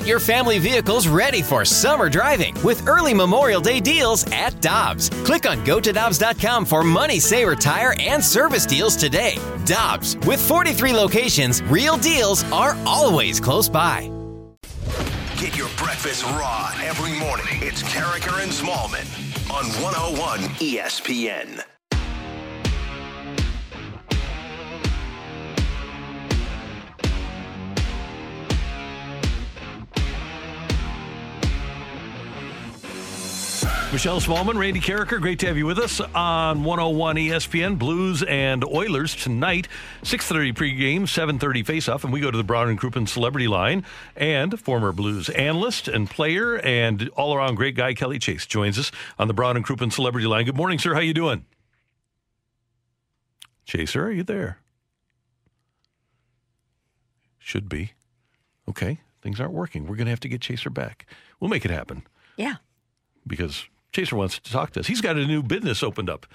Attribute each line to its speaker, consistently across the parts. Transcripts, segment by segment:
Speaker 1: Get your family vehicles ready for summer driving with early Memorial Day deals at Dobbs. Click on gotodobbs.com for money saver tire and service deals today. Dobbs, with 43 locations, real deals are always close by.
Speaker 2: Get your breakfast raw every morning. It's Karraker and Smallman on 101 ESPN.
Speaker 3: Michelle Smallman, Randy Karraker, great to have you with us on 101 ESPN. Blues and Oilers tonight, 6.30 pregame, 7.30 faceoff, and we go to the Brown and Crouppen Celebrity Line. And former Blues analyst and player and all-around great guy Kelly Chase joins us on the Brown and Crouppen Celebrity Line. Good morning, sir. How you doing? Chaser, are you there? Should be. Okay, things aren't working. We're going to have to get Chaser back. We'll make it happen
Speaker 4: Yeah.
Speaker 3: because Chaser wants to talk to us. He's got a new business opened up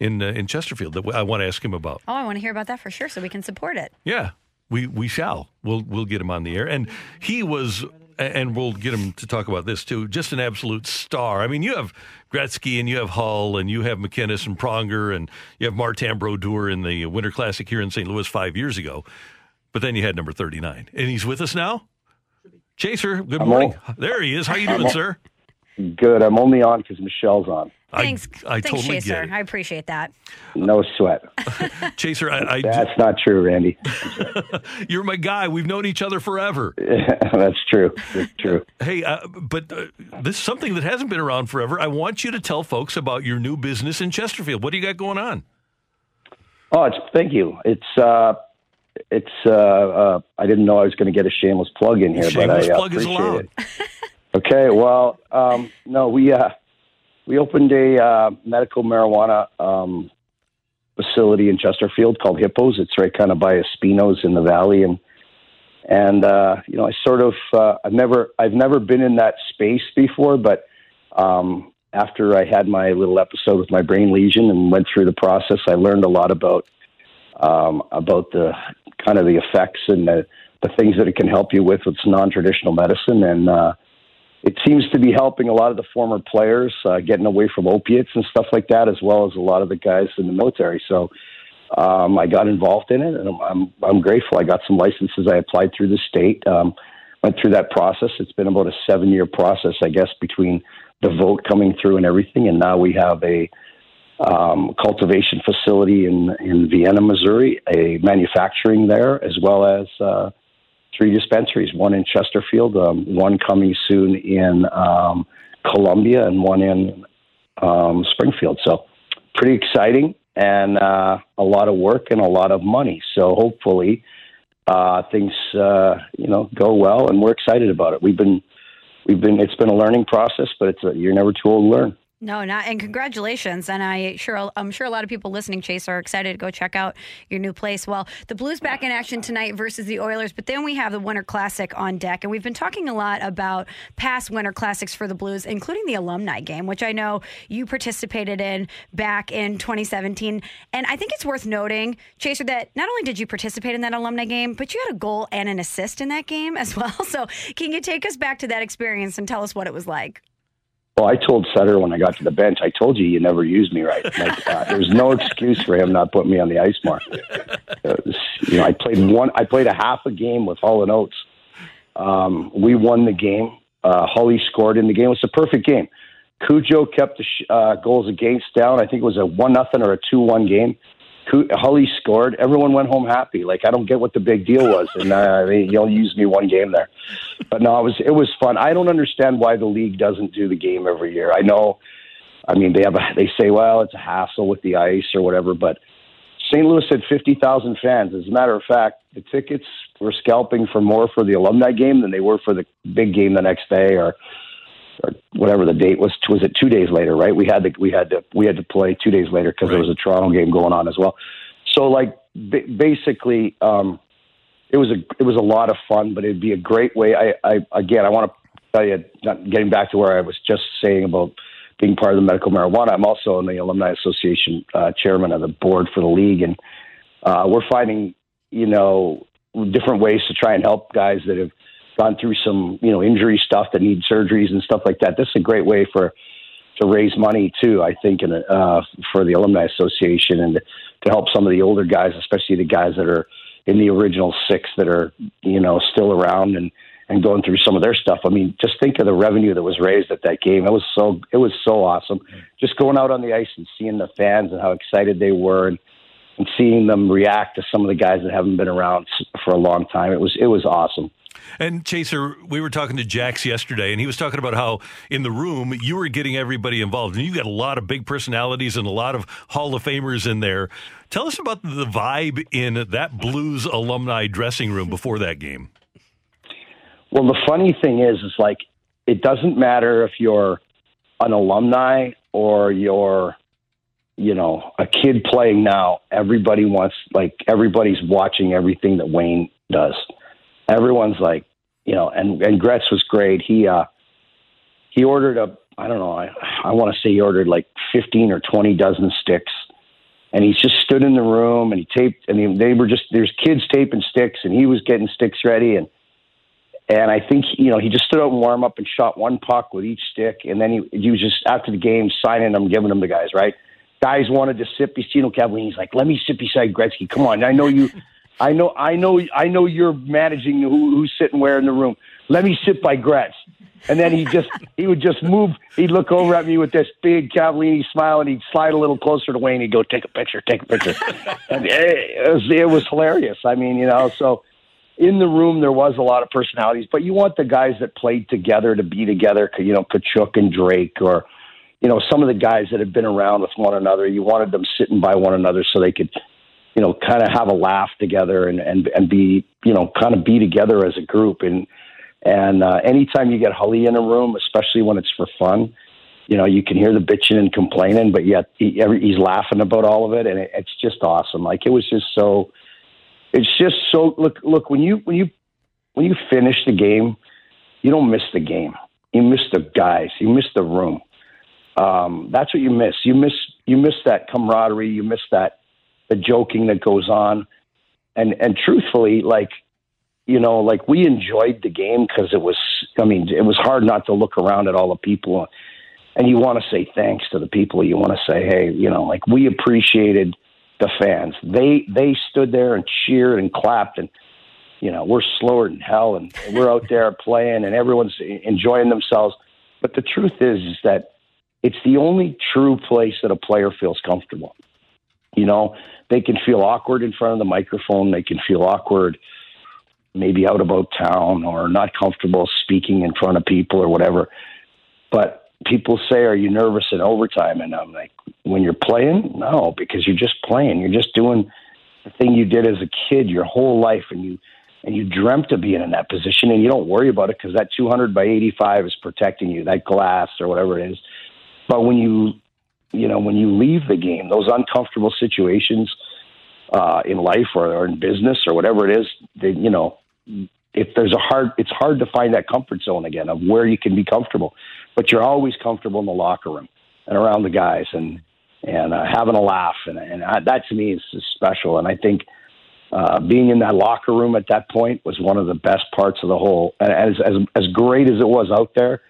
Speaker 3: in uh, in Chesterfield that I want to ask him about.
Speaker 4: Oh, I want to hear about that for sure so we can support it.
Speaker 3: Yeah, we we shall. We'll we'll get him on the air, and he was, and we'll get him to talk about this too. Just an absolute star. I mean, you have Gretzky and you have Hull and you have MacInnis and Pronger and you have Martin Brodeur in the Winter Classic here in St. Louis five years ago, but then you had number thirty nine, and he's with us now. Chaser, good
Speaker 5: I'm
Speaker 3: morning.
Speaker 5: all-
Speaker 3: there he is. How you doing, sir?
Speaker 5: Good. I'm only on because Michelle's on.
Speaker 4: Thanks.
Speaker 3: I, I
Speaker 4: Thanks,
Speaker 3: totally
Speaker 4: Chaser.
Speaker 3: get it.
Speaker 4: I appreciate that.
Speaker 5: No sweat.
Speaker 3: Chaser, I, I
Speaker 5: That's not true, Randy.
Speaker 3: you're my guy. We've known each other forever.
Speaker 5: That's true. That's true.
Speaker 3: Hey, uh, but uh, this is something that hasn't been around forever. I want you to tell folks about your new business in Chesterfield. What do you got going on?
Speaker 5: Oh, it's thank you. It's uh, it's uh, uh I didn't know I was going to get a shameless plug in here,
Speaker 3: Shameless
Speaker 5: but I uh,
Speaker 3: plug is
Speaker 5: appreciate
Speaker 3: allowed.
Speaker 5: it. Okay. Well, um, no, we uh, we opened a uh, medical marijuana um, facility in Chesterfield called Hippos. It's right kind of by Espino's in the valley, and and uh, you know, I sort of uh, I've never I've never been in that space before, but um, after I had my little episode with my brain lesion and went through the process, I learned a lot about um, about the kind of the effects and the, the things that it can help you with with non-traditional medicine, and uh, it seems to be helping a lot of the former players uh, getting away from opiates and stuff like that, as well as a lot of the guys in the military. So um, I got involved in it, and I'm, I'm I'm grateful. I got some licenses. I applied through the state. Um, went through that process. It's been about a seven year process, I guess, between the vote coming through and everything, and now we have a um, cultivation facility in in Vienna, Missouri, a manufacturing there, as well as uh, three dispensaries. One in Chesterfield, um, one coming soon in um, Columbia, and one in um, Springfield. So pretty exciting and uh, a lot of work and a lot of money. So hopefully uh, things uh, you know go well, and we're excited about it. We've been we've been it's been a learning process, but it's a, you're never too old to learn.
Speaker 4: No, not and congratulations. And I sure I'm sure a lot of people listening, Chase, are excited to go check out your new place. Well, the Blues back in action tonight versus the Oilers, but then we have the Winter Classic on deck, and we've been talking a lot about past Winter Classics for the Blues, including the alumni game, which I know you participated in back in 2017. And I think it's worth noting, Chaser, that not only did you participate in that alumni game, but you had a goal and an assist in that game as well. So can you take us back to that experience and tell us what it was like?
Speaker 5: Well, I told Sutter when I got to the bench, I told you you never used me right. Like, uh, there's no excuse for him not putting me on the ice more. Uh, you know, I played one. I played a half a game with Hull and Oates. Um, we won the game. Uh, Hully scored in the game. It was a perfect game. Cujo kept the sh- uh, goals against down. I think it was a one nothing or a two one game. Hully scored. Everyone went home happy. Like I don't get what the big deal was, and uh, you know, used me one game there. But no, it was it was fun. I don't understand why the league doesn't do the game every year. I know. I mean, they have a, they say, well, it's a hassle with the ice or whatever, but St. Louis had 50,000 fans. As a matter of fact, the tickets were scalping for more for the alumni game than they were for the big game the next day or or whatever the date was. Was it two days later? Right? We had to we had to we had to play two days later because there was a Toronto game going on as well. So like ba- basically, um, it was a it was a lot of fun, but it'd be a great way. I, I again, I want to tell you, not getting back to where I was just saying about being part of the medical marijuana. I'm also in the alumni association uh, chairman of the board for the league, and uh, we're finding you know different ways to try and help guys that have gone through some you know injury stuff that need surgeries and stuff like that. This is a great way for to raise money too. I think in uh, for the alumni association and to, to help some of the older guys, especially the guys that are in the original six that are you know still around and and going through some of their stuff. I mean, just think of the revenue that was raised at that game. It was so it was so awesome. Just going out on the ice and seeing the fans and how excited they were and, and seeing them react to some of the guys that haven't been around for a long time. It was it was awesome.
Speaker 3: And Chaser, we were talking to Jax yesterday, and he was talking about how in the room you were getting everybody involved, and you got a lot of big personalities and a lot of Hall of Famers in there. Tell us about the vibe in that Blues alumni dressing room before that game.
Speaker 5: Well, the funny thing is, is like it doesn't matter if you're an alumni or you're, you know, a kid playing now. Everybody wants, like, everybody's watching everything that Wayne does. Everyone's like, you know, and and Gretz was great. He uh, he ordered a, I don't know, I I want to say he ordered like fifteen or twenty dozen sticks and he just stood in the room and he taped. I mean, they were just there's kids taping sticks, and he was getting sticks ready, and and I think you know he just stood out and warm up and shot one puck with each stick, and then he he was just after the game signing them, giving them to guys. Right, guys wanted to sip Gino Cavallini. He's like, let me sit beside Gretzky. Come on, I know you. I know, I know, I know you're managing who, who's sitting where in the room. Let me sit by Gretz. And then he just he would just move. He'd look over at me with this big Cavallini smile, and he'd slide a little closer to Wayne. He'd go, "Take a picture, take a picture." and it was, it was hilarious. I mean, you know, so in the room there was a lot of personalities, but you want the guys that played together to be together. You know, Tkachuk and Drake, or you know, some of the guys that had been around with one another. You wanted them sitting by one another so they could, you know, kind of have a laugh together and and and be, you know, kind of be together as a group. And and uh, anytime you get Hully in a room, especially when it's for fun, you know, you can hear the bitching and complaining, but yet he, he's laughing about all of it, and it, it's just awesome. Like it was just so it's just so look look when you when you when you finish the game, you don't miss the game. You miss the guys. You miss the room. Um, that's what you miss. You miss you miss that camaraderie. You miss that the joking that goes on. And and truthfully, like you know, like we enjoyed the game because it was. I mean, it was hard not to look around at all the people, and you want to say thanks to the people. You want to say, hey, you know, like we appreciated the fans. They they stood there and cheered and clapped and you know we're slower than hell and we're out there playing and everyone's enjoying themselves. But the truth is is that it's the only true place that a player feels comfortable. You know, they can feel awkward in front of the microphone. They can feel awkward, maybe out about town or not comfortable speaking in front of people or whatever. But people say, "Are you nervous in overtime?" And I'm like, "When you're playing, no, because you're just playing. You're just doing the thing you did as a kid your whole life, and you and you dreamt of being in that position, and you don't worry about it because that 200 by 85 is protecting you, that glass or whatever it is. But when you, you know, when you leave the game, those uncomfortable situations uh, in life or, or in business or whatever it is, they, you know, if there's a hard, it's hard to find that comfort zone again of where you can be comfortable. But you're always comfortable in the locker room and around the guys and and uh, having a laugh, and, and I, that to me is, is special. And I think uh, being in that locker room at that point was one of the best parts of the whole. And as as as great as it was out there,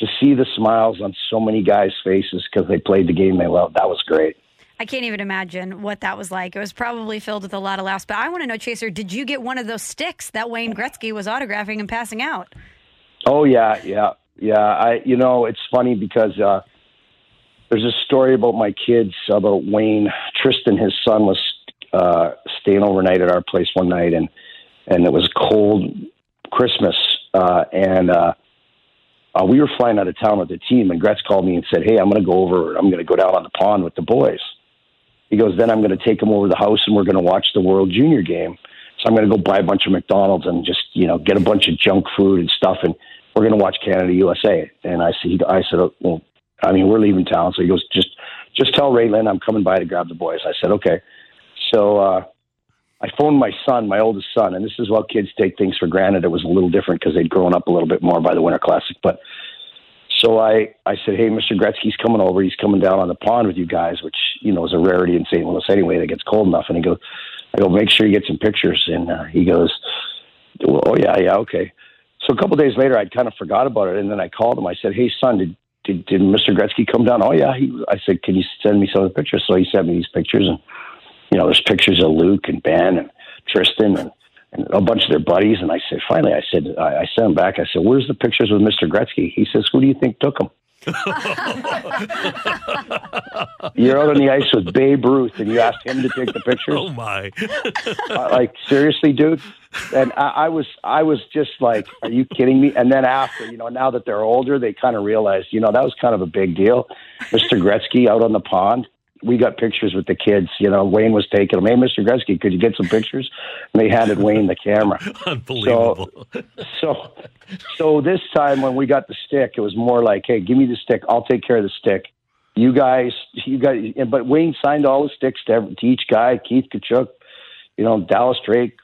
Speaker 5: to see the smiles on so many guys' faces because they played the game they loved, that was great.
Speaker 4: I can't even imagine what that was like. It was probably filled with a lot of laughs. But I want to know, Chaser, did you get one of those sticks that Wayne Gretzky was autographing and passing out?
Speaker 5: Oh yeah, yeah, yeah. I, you know, it's funny because uh, there's a story about my kids about Wayne Tristan. His son was uh, staying overnight at our place one night, and and it was cold Christmas, uh, and uh, uh, we were flying out of town with the team. And Gretz called me and said, "Hey, I'm going to go over. I'm going to go down on the pond with the boys." He goes, then I'm going to take them over to the house and we're going to watch the World Junior game. So I'm going to go buy a bunch of McDonald's and just, you know, get a bunch of junk food and stuff. And we're going to watch Canada USA. And I said, I said, oh, well, I mean, we're leaving town. So he goes, just, just tell Raylan I'm coming by to grab the boys. I said, okay. So, uh, I phoned my son, my oldest son, and this is how kids take things for granted. It was a little different because they'd grown up a little bit more by the Winter Classic. But so I, I said, hey, Mr. Gretzky's coming over. He's coming down on the pond with you guys, which, you know, is a rarity in St. Louis anyway. That gets cold enough. And he goes, I go, make sure you get some pictures. And uh, he goes, well, oh, yeah, yeah, okay. So a couple days later, I'd kind of forgot about it, and then I called him. I said, "Hey, son, did did, did Mr. Gretzky come down?" Oh yeah. He, I said, "Can you send me some of the pictures?" So he sent me these pictures, and you know, there's pictures of Luke and Ben and Tristan and, and a bunch of their buddies. And I said, finally, I said, I, I sent him back. I said, "Where's the pictures with Mr. Gretzky?" He says, "Who do you think took them?" You're out on the ice with Babe Ruth, and you asked him to take the pictures.
Speaker 3: Oh my!
Speaker 5: Uh, like seriously, dude. And I, I was, I was just like, "Are you kidding me?" And then after, you know, now that they're older, they kind of realized, you know, that was kind of a big deal. Mr. Gretzky out on the pond. We got pictures with the kids. You know, Wayne was taking them. Hey, Mr. Gretzky, could you get some pictures? And they handed Wayne the camera.
Speaker 3: Unbelievable.
Speaker 5: So, so, so this time when we got the stick, it was more like, "Hey, give me the stick. I'll take care of the stick." You guys, you guys, but Wayne signed all the sticks to, every, to each guy. Keith Tkachuk, you know, Dallas Drake,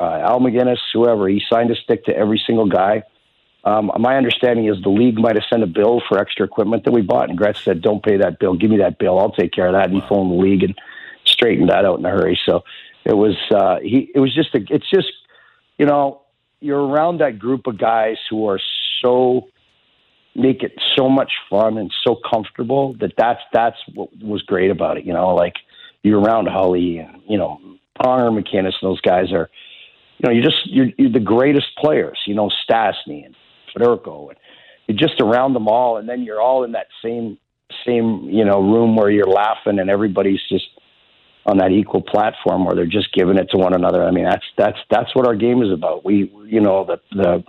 Speaker 5: uh, Al MacInnis, whoever. He signed a stick to every single guy. Um, my understanding is the league might have sent a bill for extra equipment that we bought, and Gretz said, "Don't pay that bill. Give me that bill. I'll take care of that." And he phoned the league and straightened that out in a hurry. So it was uh, he. It was just a, it's just you know you're around that group of guys who are so make it so much fun and so comfortable that that's that's what was great about it. You know, like you're around Hully and you know Honor MacInnis and those guys are, you know, you're just you're, you're the greatest players. You know, Stastny and Federko, and you're just around them all, and then you're all in that same same you know room where you're laughing and everybody's just on that equal platform where they're just giving it to one another. I mean, that's that's that's what our game is about. We you know the the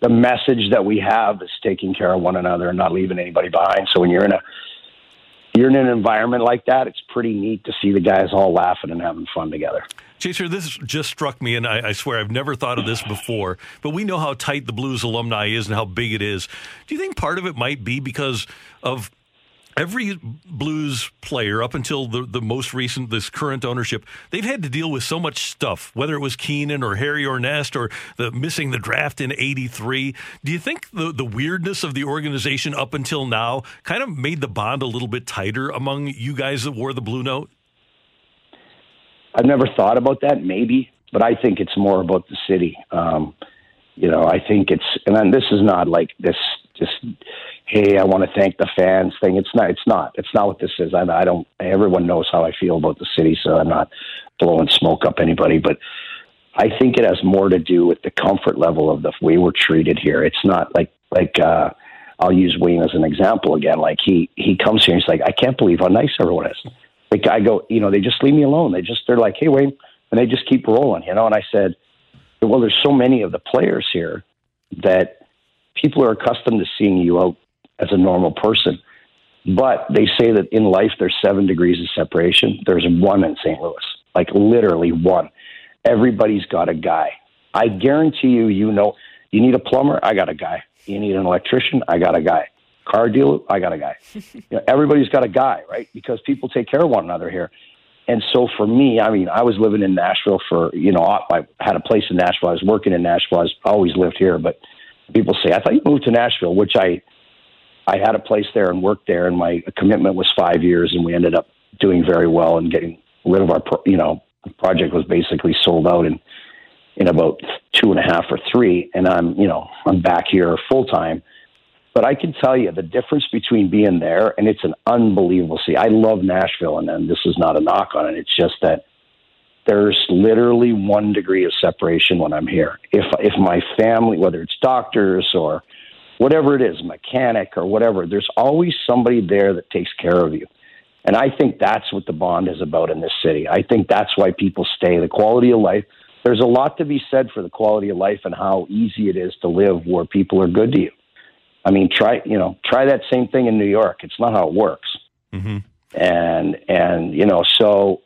Speaker 5: the message that we have is taking care of one another and not leaving anybody behind. So when you're in a you're in an environment like that, it's pretty neat to see the guys all laughing and having fun together.
Speaker 3: Chaser, this just struck me, and I, I, swear I've never thought of this before, but we know how tight the Blues alumni is and how big it is. Do you think part of it might be because of every blues player up until the, the most recent this current ownership they've had to deal with so much stuff whether it was keenan or harry Ornest or the missing the draft in 83 do you think the, the weirdness of the organization up until now kind of made the bond a little bit tighter among you guys that wore the blue note
Speaker 5: i've never thought about that maybe but i think it's more about the city um, you know i think it's and then this is not like this just hey, I want to thank the fans thing. It's not. It's not. It's not what this is. I, I don't. Everyone knows how I feel about the city, so I'm not blowing smoke up anybody. But I think it has more to do with the comfort level of the way we're treated here. It's not like like. uh I'll use Wayne as an example again. Like he he comes here and he's like, I can't believe how nice everyone is. Like I go, you know, they just leave me alone. They just they're like, hey Wayne, and they just keep rolling, you know. And I said, well, there's so many of the players here that people are accustomed to seeing you out as a normal person. But they say that in life there's seven degrees of separation. There's one in St. Louis, like literally one. Everybody's got a guy. I guarantee you, you know, you need a plumber, I got a guy. You need an electrician, I got a guy. Car dealer, I got a guy. you know, everybody's got a guy, right? Because people take care of one another here. And so for me, I mean, I was living in Nashville for, you know, I had a place in Nashville. I was working in Nashville. I was, always lived here, but people say, I thought you moved to Nashville, which I, I had a place there and worked there, and my commitment was five years, and we ended up doing very well and getting rid of our, pro- you know, project was basically sold out in in about two and a half or three, and I'm, you know, I'm back here full time. But I can tell you the difference between being there and it's an unbelievable. See, I love Nashville, and then this is not a knock on it. It's just that there's literally one degree of separation when I'm here. If if my family, whether it's doctors or whatever it is, mechanic or whatever, there's always somebody there that takes care of you. And I think that's what the bond is about in this city. I think that's why people stay. The quality of life. There's a lot to be said for the quality of life and how easy it is to live where people are good to you. I mean, try you know try that same thing in New York. It's not how it works. Mm-hmm. And and you know so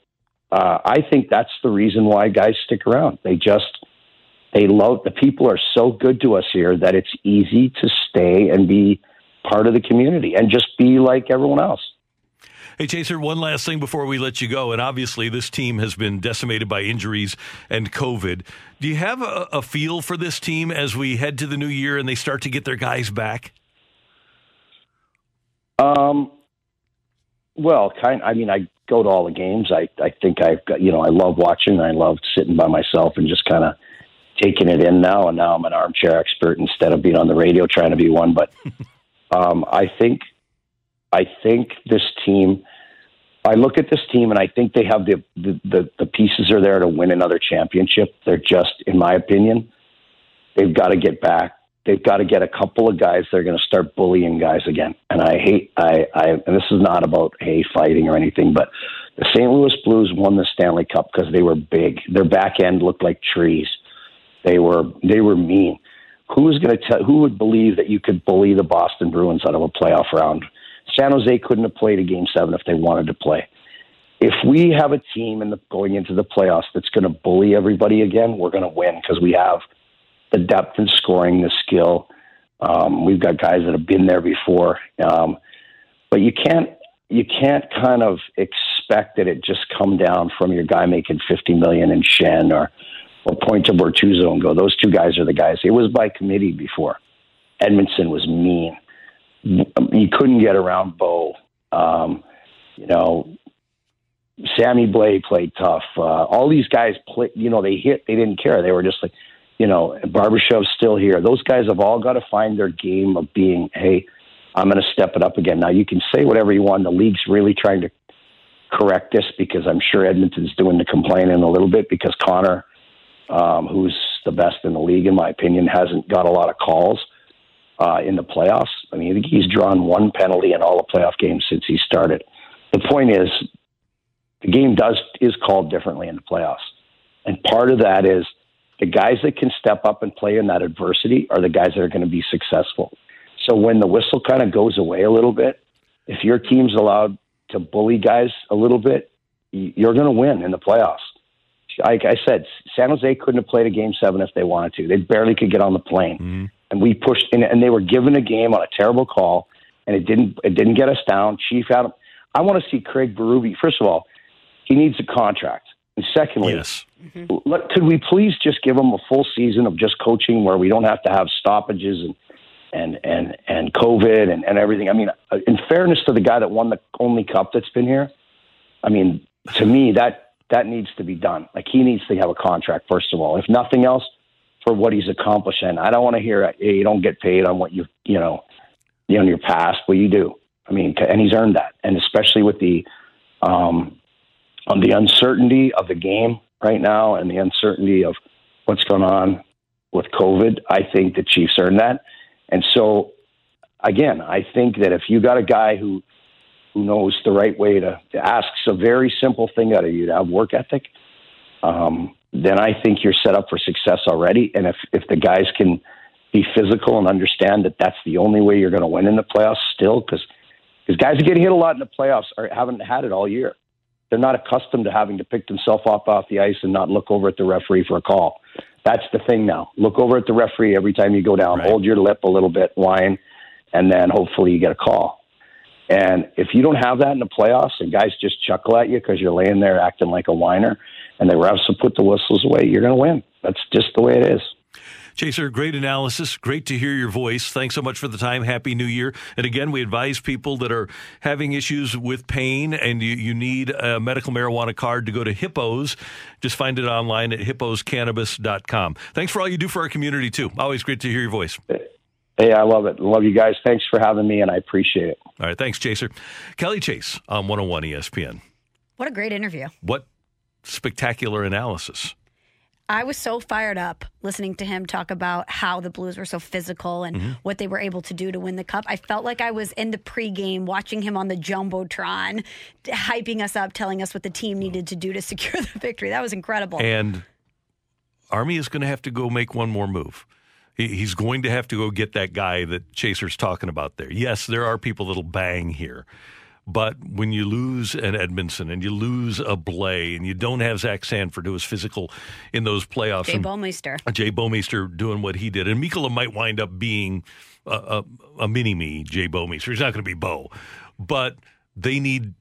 Speaker 5: uh, I think that's the reason why guys stick around. They just they love the people are so good to us here that it's easy to stay and be part of the community and just be like everyone else.
Speaker 3: Hey, Chaser, one last thing before we let you go. And obviously, this team has been decimated by injuries and COVID. Do you have a, a, feel for this team as we head to the new year and they start to get their guys back?
Speaker 5: Um, well, kind. I mean, I go to all the games. I I think I've got you know I love watching. I love sitting by myself and just kind of taking it in now, and now I'm an armchair expert instead of being on the radio trying to be one. But um, I think, I think this team. I look at this team and I think they have the, the, the, the pieces are there to win another championship. They're just, in my opinion, they've got to get back. They've got to get a couple of guys that are going to start bullying guys again. And I hate, I, I, and this is not about hey fighting or anything, but the St. Louis Blues won the Stanley Cup because they were big. Their back end looked like trees. They were, they were mean. Who's going to tell? Who would believe that you could bully the Boston Bruins out of a playoff round? San Jose couldn't have played a game seven if they wanted to play. If we have a team in the going into the playoffs that's going to bully everybody again, we're going to win because we have the depth and scoring, the skill. Um, we've got guys that have been there before, um, but you can't you can't kind of expect that it just come down from your guy making fifty million in Schenn or or point to Bortuzzo and go. Those two guys are the guys. It was by committee before. Edmundson was mean. You couldn't get around Bo. Um, you know, Sammy Blais played tough. Uh, all these guys play. You know, they hit. They didn't care. They were just like you know, Barbashev's still here. Those guys have all got to find their game of being, hey, I'm going to step it up again. Now, you can say whatever you want. The league's really trying to correct this because I'm sure Edmonton's doing the complaining a little bit because Connor, um, who's the best in the league, in my opinion, hasn't got a lot of calls uh, in the playoffs. I mean, I think he's drawn one penalty in all the playoff games since he started. The point is, the game does is called differently in the playoffs, and part of that is the guys that can step up and play in that adversity are the guys that are going to be successful. So when the whistle kind of goes away a little bit, if your team's allowed to bully guys a little bit, you're going to win in the playoffs. Like I said, San Jose couldn't have played a game seven if they wanted to. They barely could get on the plane, mm-hmm. And we pushed. And, and they were given a game on a terrible call, and it didn't. It didn't get us down. Chief Adam. I want to see Craig Berube. First of all, he needs a contract. And secondly,
Speaker 3: yes.
Speaker 5: mm-hmm. let, could we please just give him a full season of just coaching where we don't have to have stoppages and and and and COVID and, and everything? I mean, uh, in fairness to the guy that won the only cup that's been here, I mean, to me that that needs to be done. Like he needs to have a contract first of all, if nothing else, for what he's accomplished. And I don't want to hear hey, you don't get paid on what you you know, know, your past. Well, you do. I mean, and he's earned that, and especially with the um, on the uncertainty of the game right now and the uncertainty of what's going on with COVID, I think the Chiefs earned that. And so, again, I think that if you got a guy who who knows the right way to, to ask a very simple thing out of you to have work ethic, um, then I think you're set up for success already. And if if the guys can be physical and understand that that's the only way you're going to win in the playoffs, still, because because guys are getting hit a lot in the playoffs are haven't had it all year they're not accustomed to having to pick themselves up off the ice and not look over at the referee for a call. That's the thing now. Look over at the referee every time you go down. Right. Hold your lip a little bit, whine, and then hopefully you get a call. And if you don't have that in the playoffs and guys just chuckle at you because you're laying there acting like a whiner and the refs will put the whistles away, you're going to win. That's just the way it is.
Speaker 3: Chaser, great analysis. Great to hear your voice. Thanks so much for the time. Happy New Year. And again, we advise people that are having issues with pain and you, you need a medical marijuana card to go to Hippos. Just find it online at hipposcannabis.com. Thanks for all you do for our community, too. Always great to hear your voice.
Speaker 5: Uh, Hey, I love it. Love you guys. Thanks for having me, and I appreciate it.
Speaker 3: All right. Thanks, Chaser. Kelly Chase on 101 ESPN.
Speaker 4: What a great interview.
Speaker 3: What spectacular analysis.
Speaker 4: I was so fired up listening to him talk about how the Blues were so physical and mm-hmm. what they were able to do to win the cup. I felt like I was in the pregame watching him on the Jumbotron, hyping us up, telling us what the team needed to do to secure the victory. That was incredible.
Speaker 3: And Army is going to have to go make one more move. He's going to have to go get that guy that Chaser's talking about there. Yes, there are people that'll bang here. But when you lose an Edmundson and you lose a Blais and you don't have Zach Sanford, who was physical in those playoffs,
Speaker 4: Jay Bouwmeester,
Speaker 3: Jay Bouwmeester doing what he did, and Mikkola might wind up being a, a, a mini me, Jay Bouwmeester. He's not going to be Bo, but they need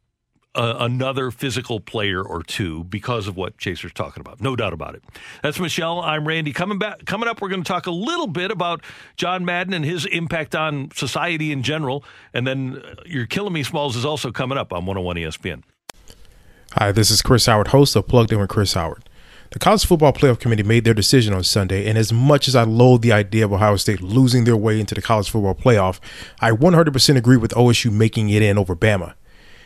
Speaker 3: another physical player or two because of what Chaser's talking about. No doubt about it. That's Michelle. I'm Randy. Coming back, coming up, we're going to talk a little bit about John Madden and his impact on society in general, and then uh, your Killing Me Smalls is also coming up on 101 ESPN.
Speaker 6: Hi, this is Chris Howard, host of Plugged In with Chris Howard. The College Football Playoff Committee made their decision on Sunday, and as much as I loathe the idea of Ohio State losing their way into the College Football Playoff, I 100% agree with OSU making it in over Bama.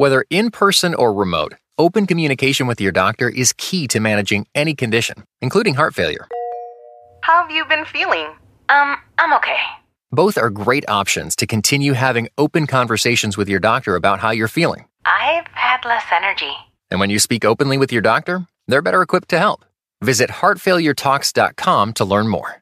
Speaker 7: Whether in person or remote, open communication with your doctor is key to managing any condition, including heart failure.
Speaker 8: How have you been feeling? Um, I'm okay.
Speaker 7: Both are great options to continue having open conversations with your doctor about how you're feeling.
Speaker 8: I've had less energy.
Speaker 7: And when you speak openly with your doctor, they're better equipped to help. Visit heartfailuretalks.com to learn more.